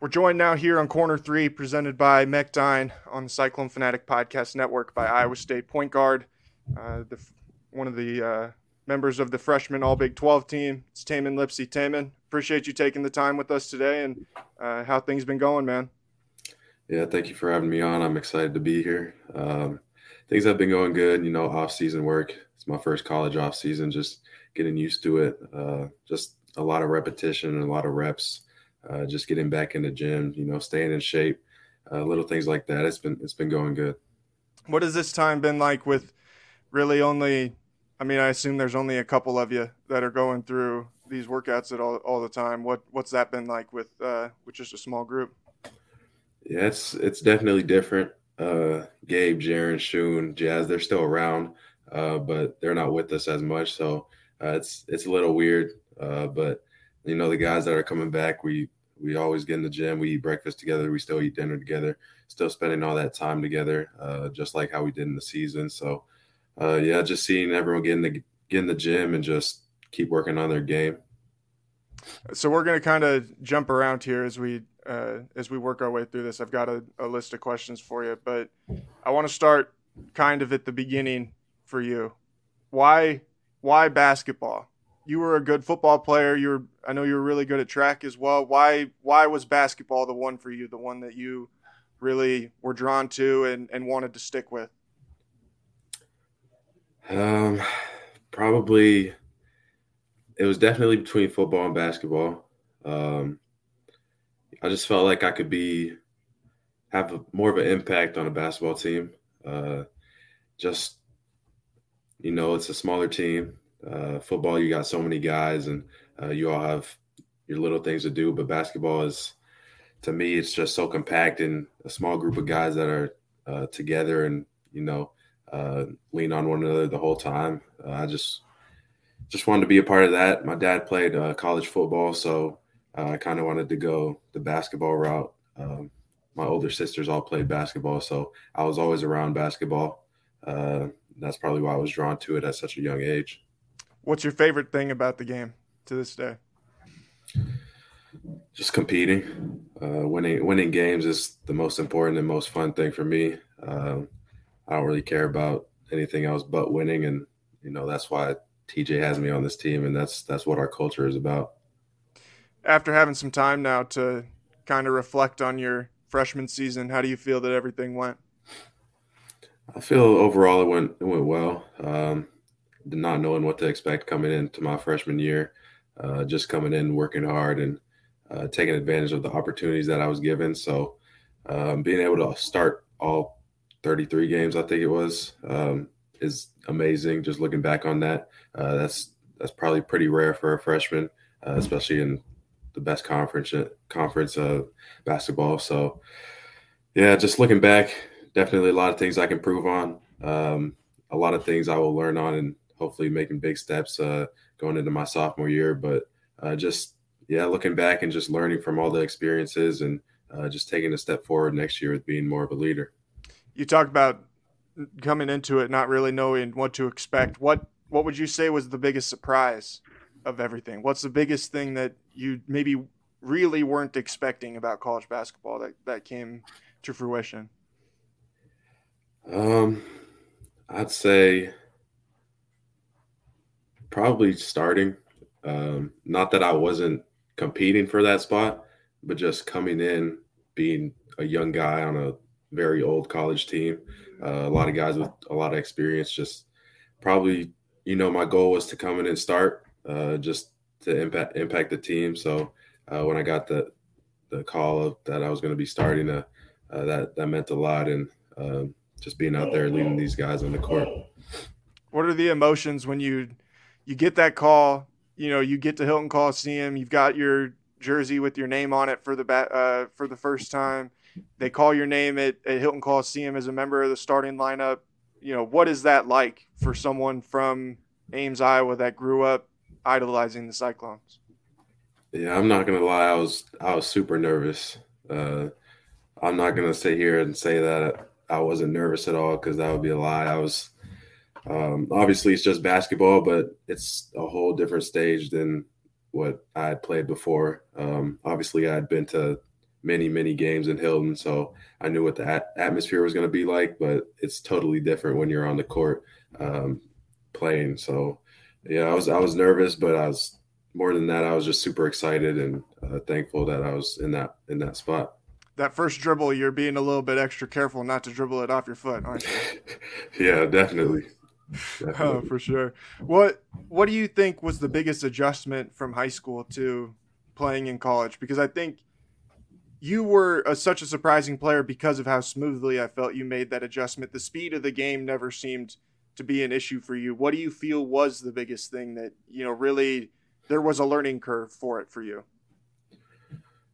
We're joined now here on Corner Three, presented by Mekdine on the Cyclone Fanatic Podcast Network by Iowa State point guard, uh, the, one of the uh, members of the freshman All Big 12 team. It's Tamin Lipsey. Tamin, appreciate you taking the time with us today and uh, how things been going, man. Yeah, thank you for having me on. I'm excited to be here. Um, things have been going good. You know, off season work. It's my first college off season. Just getting used to it. Uh, just a lot of repetition and a lot of reps uh, just getting back in the gym, you know, staying in shape, uh, little things like that. It's been it's been going good. What has this time been like with really only? I mean, I assume there's only a couple of you that are going through these workouts at all all the time. What what's that been like with uh, with just a small group? Yeah, it's it's definitely different. Uh, Gabe, Jaren, Shun, Jazz, they're still around, uh, but they're not with us as much. So uh, it's it's a little weird. Uh, but you know, the guys that are coming back, we we always get in the gym. We eat breakfast together. We still eat dinner together. Still spending all that time together, uh, just like how we did in the season. So, uh, yeah, just seeing everyone get in the get in the gym and just keep working on their game. So we're gonna kind of jump around here as we uh, as we work our way through this. I've got a, a list of questions for you, but I want to start kind of at the beginning for you. Why why basketball? You were a good football player. You were, I know you were really good at track as well. Why why was basketball the one for you, the one that you really were drawn to and, and wanted to stick with? Um, probably it was definitely between football and basketball. Um, I just felt like I could be have a, more of an impact on a basketball team. Uh, just you know, it's a smaller team. Uh, football, you got so many guys, and uh, you all have your little things to do. But basketball is, to me, it's just so compact and a small group of guys that are uh, together and you know uh, lean on one another the whole time. Uh, I just just wanted to be a part of that. My dad played uh, college football, so I kind of wanted to go the basketball route. Um, my older sisters all played basketball, so I was always around basketball. that's probably why I was drawn to it at such a young age. What's your favorite thing about the game to this day? Just competing, uh, winning. Winning games is the most important and most fun thing for me. Um, I don't really care about anything else but winning, and you know that's why TJ has me on this team, and that's that's what our culture is about. After having some time now to kind of reflect on your freshman season, how do you feel that everything went? I feel overall it went it went well. Um, not knowing what to expect coming into my freshman year, uh, just coming in, working hard, and uh, taking advantage of the opportunities that I was given. So, um, being able to start all 33 games, I think it was, um, is amazing. Just looking back on that, uh, that's that's probably pretty rare for a freshman, uh, especially in the best conference conference of basketball. So, yeah, just looking back, definitely a lot of things I can improve on. Um, a lot of things I will learn on and hopefully making big steps uh, going into my sophomore year. But uh, just yeah, looking back and just learning from all the experiences and uh, just taking a step forward next year with being more of a leader. You talked about coming into it not really knowing what to expect. What what would you say was the biggest surprise of everything? What's the biggest thing that you maybe really weren't expecting about college basketball that, that came to fruition? Um, I'd say probably starting. Um, not that I wasn't competing for that spot, but just coming in, being a young guy on a very old college team, uh, a lot of guys with a lot of experience. Just probably, you know, my goal was to come in and start, uh, just to impact impact the team. So uh, when I got the the call of that I was going to be starting, uh, uh, that that meant a lot, and um, just being out there leading these guys on the court. What are the emotions when you you get that call, you know, you get to Hilton Coliseum, you've got your jersey with your name on it for the bat, uh, for the first time. They call your name at, at Hilton Coliseum as a member of the starting lineup. You know, what is that like for someone from Ames, Iowa that grew up idolizing the Cyclones? Yeah, I'm not gonna lie. I was I was super nervous. Uh, I'm not gonna sit here and say that I wasn't nervous at all because that would be a lie. I was um, obviously, it's just basketball, but it's a whole different stage than what I had played before. Um, obviously, I had been to many many games in Hilton, so I knew what the at- atmosphere was going to be like. But it's totally different when you're on the court um, playing. So yeah, I was I was nervous, but I was more than that. I was just super excited and uh, thankful that I was in that in that spot. That first dribble, you're being a little bit extra careful not to dribble it off your foot, aren't you? yeah, definitely. Oh, for sure. What What do you think was the biggest adjustment from high school to playing in college? Because I think you were a, such a surprising player because of how smoothly I felt you made that adjustment. The speed of the game never seemed to be an issue for you. What do you feel was the biggest thing that you know really there was a learning curve for it for you?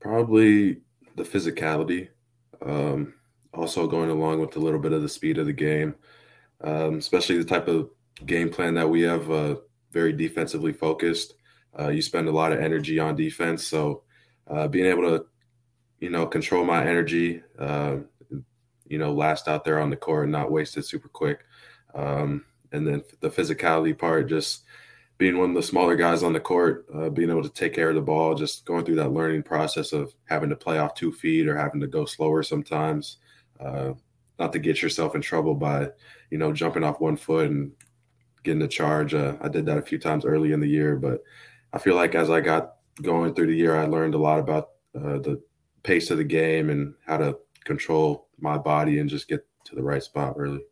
Probably the physicality. Um, also going along with a little bit of the speed of the game, um, especially the type of game plan that we have. Uh, very defensively focused. Uh, you spend a lot of energy on defense, so uh, being able to, you know, control my energy, uh, you know, last out there on the court and not waste it super quick. Um, and then the physicality part, just being one of the smaller guys on the court, uh, being able to take care of the ball, just going through that learning process of having to play off two feet or having to go slower sometimes, uh, not to get yourself in trouble by, you know, jumping off one foot and getting the charge. Uh, I did that a few times early in the year, but I feel like as I got going through the year, I learned a lot about uh, the pace of the game and how to control my body and just get to the right spot early.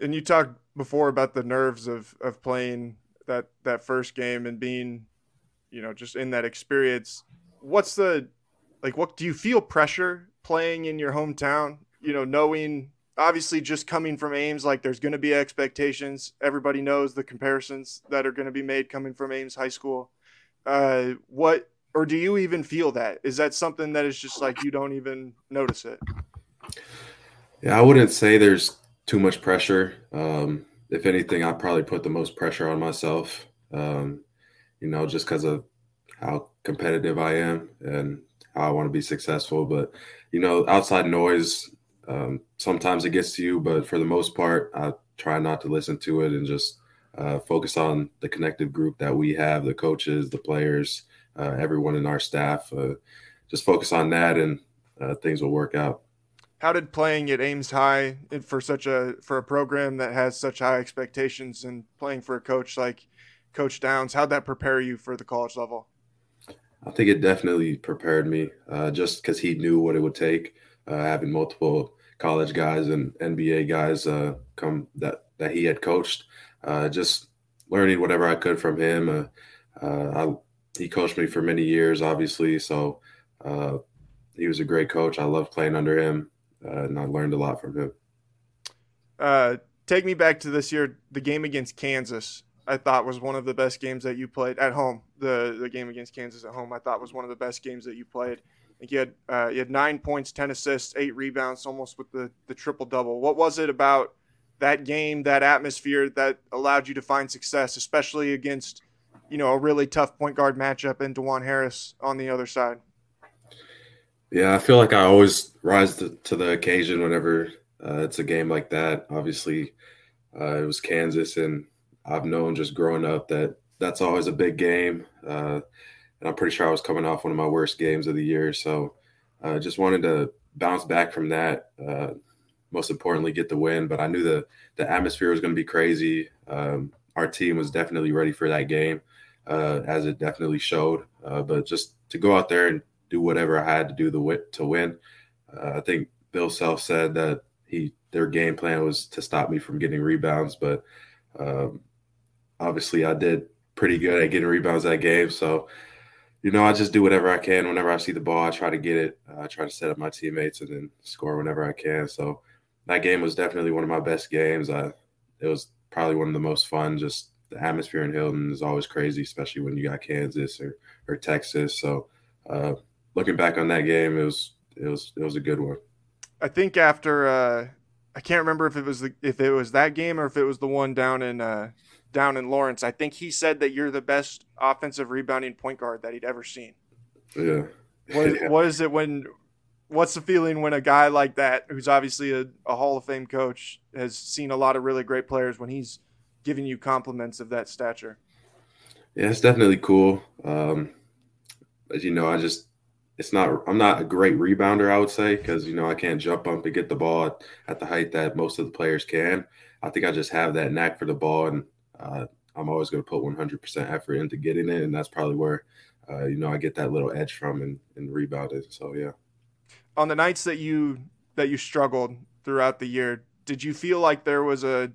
And you talked before about the nerves of of playing that that first game and being, you know, just in that experience. What's the like? What do you feel pressure playing in your hometown? You know, knowing obviously just coming from Ames, like there's going to be expectations. Everybody knows the comparisons that are going to be made coming from Ames High School. Uh, what or do you even feel that? Is that something that is just like you don't even notice it? Yeah, I wouldn't say there's too much pressure. Um, if anything, I probably put the most pressure on myself. Um, you know, just because of how competitive I am and how I want to be successful. But you know, outside noise, um, sometimes it gets to you, but for the most part, I try not to listen to it and just uh, focus on the connected group that we have, the coaches, the players, uh, everyone in our staff. Uh, just focus on that, and uh, things will work out how did playing at Ames High for such a for a program that has such high expectations and playing for a coach like Coach Downs, how'd that prepare you for the college level? I think it definitely prepared me, uh, just because he knew what it would take. Uh, having multiple college guys and NBA guys uh, come that that he had coached, uh, just learning whatever I could from him. Uh, uh, I, he coached me for many years, obviously, so he was a great coach. I loved playing under him uh, and I learned a lot from him. Uh, take me back to this year. The game against Kansas, I thought was one of the best games that you played at home. The the game against Kansas at home, I thought was one of the best games that you played. You had uh, you had nine points, ten assists, eight rebounds, almost with the the triple double. What was it about that game, that atmosphere, that allowed you to find success, especially against you know a really tough point guard matchup and Dajuan Harris on the other side? Yeah, I feel like I always rise to, to the occasion whenever uh, it's a game like that. Obviously, uh, it was Kansas, and I've known just growing up that that's always a big game. Uh, and I'm pretty sure I was coming off one of my worst games of the year, so I uh, just wanted to bounce back from that. Uh, most importantly, get the win. But I knew the the atmosphere was going to be crazy. Um, our team was definitely ready for that game, uh, as it definitely showed. but just to go out there and do whatever I had to do the win, to win. Uh, I think Bill Self said that he their game plan was to stop me from getting rebounds, but um, obviously I did pretty good at getting rebounds that game. So you know, I just do whatever I can. Whenever I see the ball, I try to get it. I try to set up my teammates and then score whenever I can. So that game was definitely one of my best games. I, it was probably one of the most fun. Just the atmosphere in Hilton is always crazy, especially when you got Kansas or, or Texas. So uh, looking back on that game, it was it was it was a good one. I think after uh, I can't remember if it was the, if it was that game or if it was the one down in uh, down in Lawrence. I think he said that you're the best offensive rebounding point guard that he'd ever seen. Yeah. What is, yeah. what is it when? What's the feeling when a guy like that, who's obviously a, a Hall of Fame coach, has seen a lot of really great players, when he's giving you compliments of that stature? Yeah, it's definitely cool. Um, as you know, I just it's not I'm not a great rebounder, I would say, because you know I can't jump up and get the ball at, at, the height that most of the players can. I think I just have that knack for the ball, and uh, I'm always going to put 100% effort into getting it, and that's probably where uh, you know I get that little edge from and, and rebounded. So yeah. On the nights that you that you struggled throughout the year, did you feel like there was a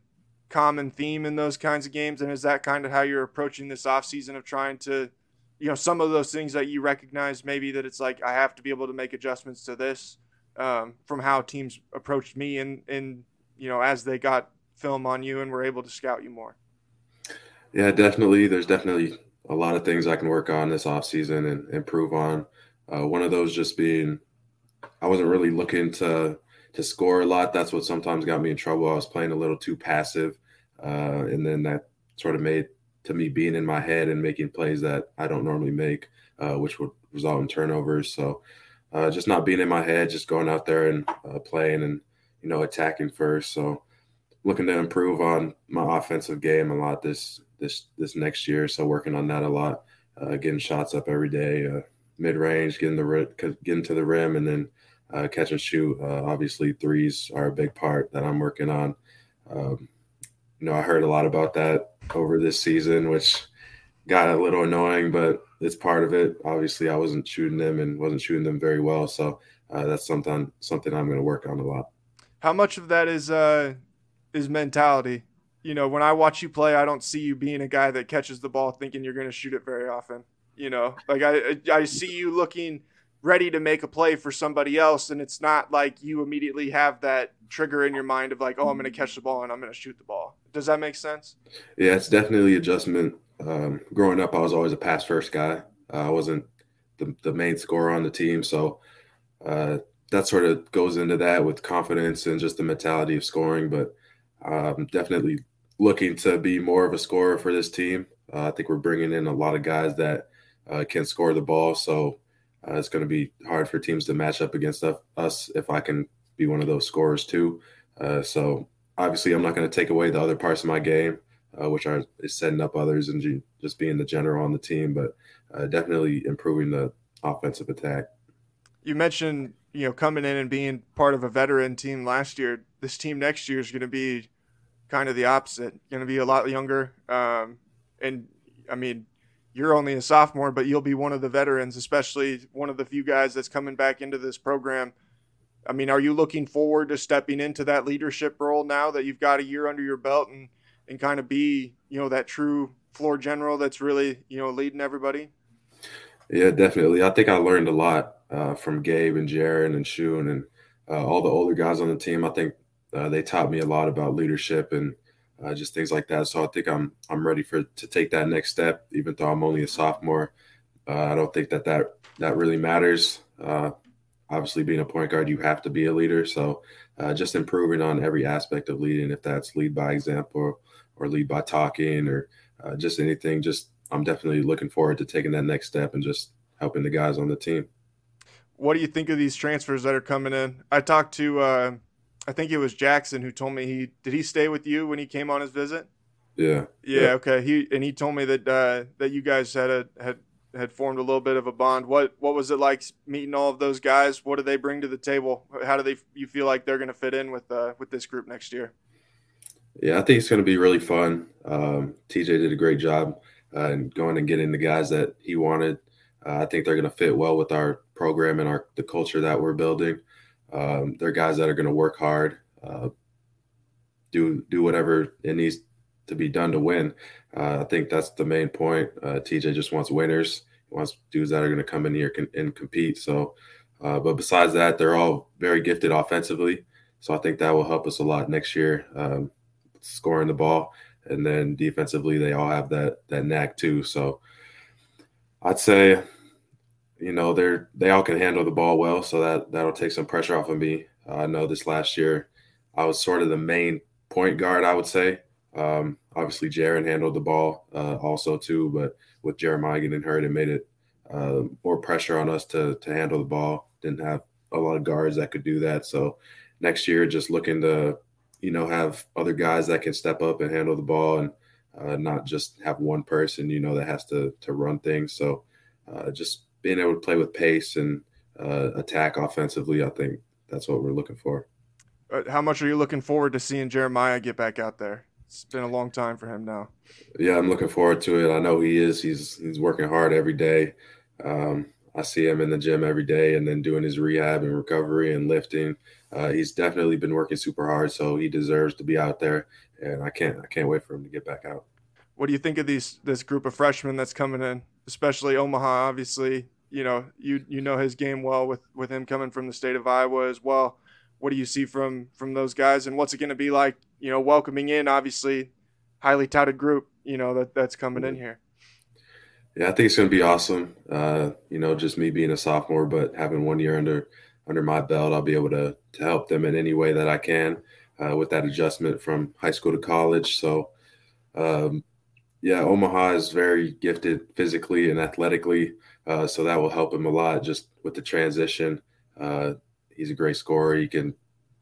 common theme in those kinds of games, and is that kind of how you're approaching this off season of trying to you know some of those things that you recognize maybe that it's like I have to be able to make adjustments to this um, from how teams approached me and and you know as they got film on you and were able to scout you more. Yeah, definitely. There's definitely a lot of things I can work on this off season and improve on. Uh, one of those just being I wasn't really looking to to score a lot. That's what sometimes got me in trouble. I was playing a little too passive, uh, and then that sort of made to me being in my head and making plays that I don't normally make, uh, which would result in turnovers. So uh, just not being in my head, just going out there and uh, playing and you know attacking first. So looking to improve on my offensive game a lot this this this next year. So working on that a lot, uh, getting shots up every day, uh, mid range, getting the getting to the rim, and then uh, catch and shoot. obviously, threes are a big part that I'm working on. Um, you know, I heard a lot about that over this season, which got a little annoying, but it's part of it. Obviously, I wasn't shooting them and wasn't shooting them very well, so uh, that's something something I'm going to work on a lot. How much of that is uh, is mentality? You know, when I watch you play, I don't see you being a guy that catches the ball thinking you're going to shoot it very often. You know, like I I see you looking ready to make a play for somebody else and it's not like you immediately have that trigger in your mind of like oh i'm going to catch the ball and i'm going to shoot the ball does that make sense? Yeah it's definitely adjustment. Um, growing up i was always a pass first guy. Uh, i wasn't the, the main scorer on the team. So uh, that sort of goes into that with confidence and just the mentality of scoring. But um, definitely looking to be more of a scorer for this team. Uh, i think we're bringing in a lot of guys that uh, can score the ball. So uh, it's going to be hard for teams to match up against us if I can be one of those scorers too. Uh, so obviously, I'm not going to take away the other parts of my game, uh, which are is setting up others and just being the general on the team, but uh, definitely improving the offensive attack. You mentioned you know coming in and being part of a veteran team last year. This team next year is going to be kind of the opposite. Going to be a lot younger, um, and I mean you're only a sophomore, but you'll be one of the veterans, especially one of the few guys that's coming back into this program. I mean, are you looking forward to stepping into that leadership role now that you've got a year under your belt and and kind of be, you know, that true floor general that's really, you know, leading everybody? Yeah, definitely. I think I learned a lot uh, from Gabe and Jaren and Shun and uh, all the older guys on the team. I think uh, they taught me a lot about leadership and uh, just things like that. So I think I'm I'm ready for to take that next step, even though I'm only a sophomore. Uh, I don't think that that that really matters. Obviously, being a point guard, you have to be a leader. So uh, just improving on every aspect of leading, if that's lead by example or lead by talking or uh, just anything. Just I'm definitely looking forward to taking that next step and just helping the guys on the team. What do you think of these transfers that are coming in? I talked to uh, I think it was Jackson who told me he did he stay with you when he came on his visit? Yeah. Yeah. yeah. Okay. He and he told me that uh, that you guys had a, had had formed a little bit of a bond. What what was it like meeting all of those guys? What do they bring to the table? How do they you feel like they're going to fit in with uh, with this group next year? Yeah, I think it's going to be really fun. Um, TJ did a great job uh, in going and getting the guys that he wanted. Uh, I think they're going to fit well with our program and our the culture that we're building. Um, they're guys that are going to work hard, uh, do do whatever it needs to be done to win. Uh, I think that's the main point. Uh, TJ just wants winners. He wants dudes that are going to come in here and compete. So, uh, but besides that, they're all very gifted offensively. So I think that will help us a lot next year, um, scoring the ball, and then defensively, they all have that that knack too. So I'd say you know they're they all can handle the ball well, so that that'll take some pressure off of me. I know this last year I was sort of the main point guard, I would say. Um, obviously, Jaren handled the ball uh, also too, but with Jeremiah getting hurt, it made it uh, more pressure on us to to handle the ball. Didn't have a lot of guards that could do that. So next year, just looking to you know have other guys that can step up and handle the ball and uh, not just have one person you know that has to to run things. So uh, just being able to play with pace and uh, attack offensively. I think that's what we're looking for. Uh, how much are you looking forward to seeing Jeremiah get back out there? It's been a long time for him now. Yeah, I'm looking forward to it. I know he is. He's he's working hard every day. Um, I see him in the gym every day and then doing his rehab and recovery and lifting. Uh, he's definitely been working super hard, so he deserves to be out there. And I can't I can't wait for him to get back out. What do you think of these this group of freshmen that's coming in, especially Omaha? Obviously, you know you you know his game well with with him coming from the state of Iowa as well. What do you see from from those guys, and what's it going to be like? You know, welcoming in obviously highly touted group. You know that that's coming in here. Yeah, I think it's going to be awesome. Uh, you know, just me being a sophomore, but having one year under under my belt, I'll be able to to help them in any way that I can uh, with that adjustment from high school to college. So, um, yeah, Omaha is very gifted physically and athletically, uh, so that will help him a lot just with the transition. Uh, he's a great scorer. He can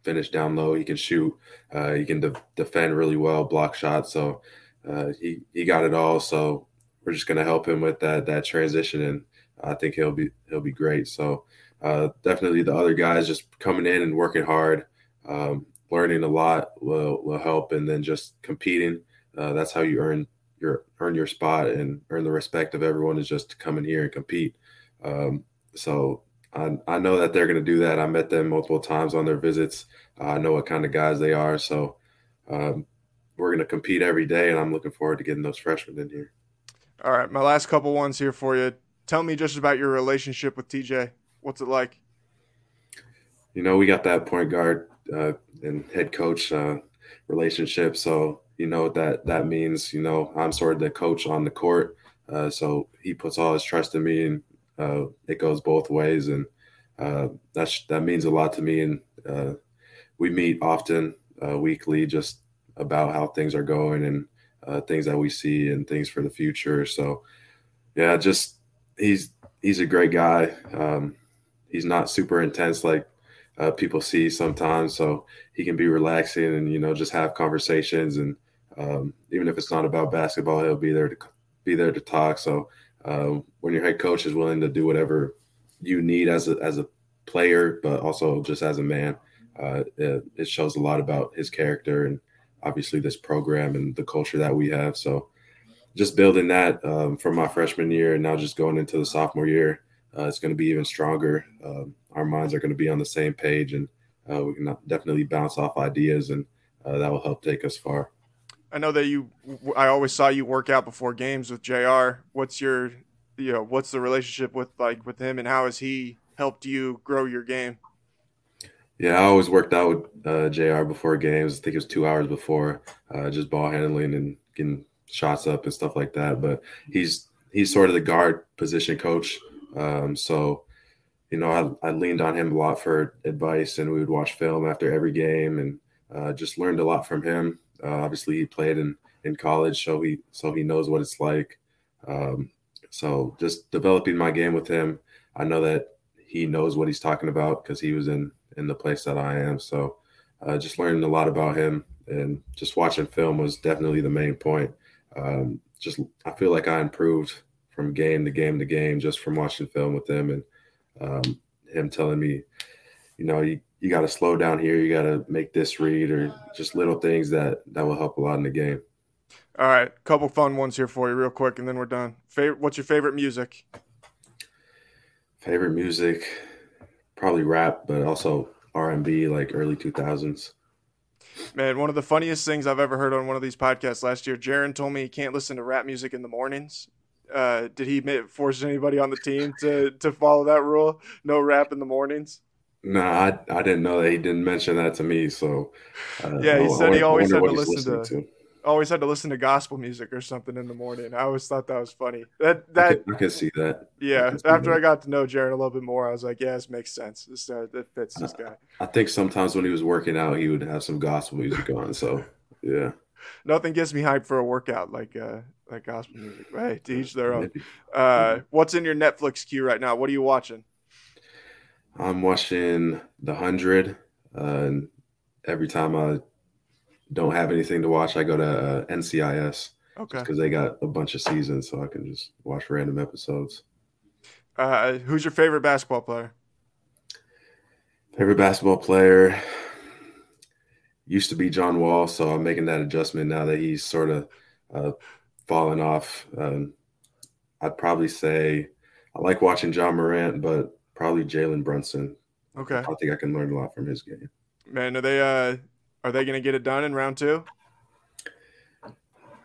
finish down low. He can shoot. Uh, he can de- defend really well, block shots. So uh, he he got it all. So we're just to help him with that that transition, and I think he'll be he'll be great. So uh, definitely the other guys just coming in and working hard, um, learning a lot will will help, and then just competing. Uh, that's how you earn your earn your spot and earn the respect of everyone is just to come in here and compete. Um, so I, I know that they're going to do that. I met them multiple times on their visits. Uh, I know what kind of guys they are. So um, we're going to compete every day, and I'm looking forward to getting those freshmen in here. All right, my last couple ones here for you. Tell me just about your relationship with TJ. What's it like? You know, we got that point guard uh, and head coach uh, relationship, so you know what that that means. You know, I'm sort of the coach on the court, uh, so he puts all his trust in me, and uh, it goes both ways, and uh, that means a lot to me. And uh, we meet often, weekly, just about how things are going and uh, things that we see and things for the future. So, yeah, just he's he's a great guy. Um, he's not super intense like uh, people see sometimes, so he can be relaxing and you know just have conversations. And um, even if it's not about basketball, he'll be there to be there to talk. So uh, when your head coach is willing to do whatever you need as a as a player, but also just as a man, uh, it, it shows a lot about his character and obviously this program and the culture that we have. So just building that um, from my freshman year and now just going into the sophomore year, uh, it's going to be even stronger. Um, our minds are going to be on the same page and uh, we can definitely bounce off ideas and uh, that will help take us far. I know that you, I always saw you work out before games with JR. What's your, you know, what's the relationship with like with him and how has he helped you grow your game? Yeah, I always worked out with uh, Jr. before games. I think it was two hours before, uh, just ball handling and getting shots up and stuff like that. But he's he's sort of the guard position coach. Um, so, you know, I, I, leaned on him a lot for advice, and we would watch film after every game, and uh, just learned a lot from him. Uh, obviously, he played in in college, so he so he knows what it's like. Um, so, just developing my game with him, I know that he knows what he's talking about because he was in in the place that I am. So uh, just learning a lot about him and just watching film was definitely the main point. Um, just I feel like I improved from game to game to game just from watching film with him and um, him telling me, you know, you, you got to slow down here, you got to make this read, or just little things that that will help a lot in the game. All right, couple fun ones here for you, real quick, and then we're done. Favorite? What's your favorite music? Favorite music? probably rap, but also R and B, like early two thousands. Man, one of the funniest things I've ever heard on one of these podcasts last year. Jaren told me he can't listen to rap music in the mornings. Uh, did he force anybody on the team to to follow that rule? No rap in the mornings. No, I I didn't know that he didn't mention that to me. So uh, yeah, he said he always had to listen to, to always had to listen to gospel music or something in the morning. I always thought that was funny. That that I can, I can see that. Yeah, I after that. I got to know Jaren a little bit more, I was like, yeah, this makes sense. This uh, that fits this guy. I think sometimes when he was working out, he would have some gospel music on. So yeah, nothing gets me hyped for a workout like uh like gospel music. Hey, to each their own. Uh, what's in your Netflix queue right now? What are you watching? I'm watching The Hundred. Uh, and every time I don't have anything to watch, I go to uh, NCIS. Okay. Because they got a bunch of seasons, so I can just watch random episodes. Uh, who's your favorite basketball player? Favorite basketball player used to be John Wall, so I'm making that adjustment now that he's sort of uh, fallen off. Um, I'd probably say I like watching Ja Morant, but probably Jalen Brunson. Okay. I think I can learn a lot from his game. Man, are they uh are they going to get it done in round two?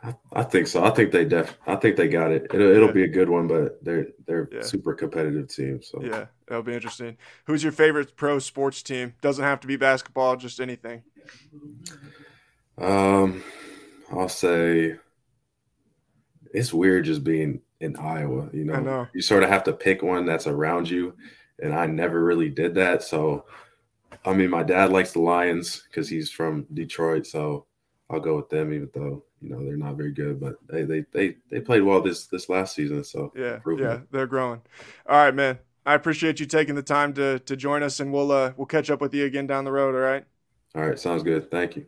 I, I think so. I think they def. I think they got it. It'll, it'll yeah. be a good one, but they're they're yeah. super competitive team. So yeah, that'll be interesting. Who's your favorite pro sports team? Doesn't have to be basketball, just anything. Um, I'll say it's weird just being in Iowa. You know, know. you sort of have to pick one that's around you, and I never really did that. So, I mean, my dad likes the Lions because he's from Detroit, so I'll go with them, even though you know they're not very good, but they they they, they played well this this last season. So yeah, yeah, they're growing. All right, man. I appreciate you taking the time to to join us, and we'll uh we'll catch up with you again down the road. All right. All right, sounds good. Thank you.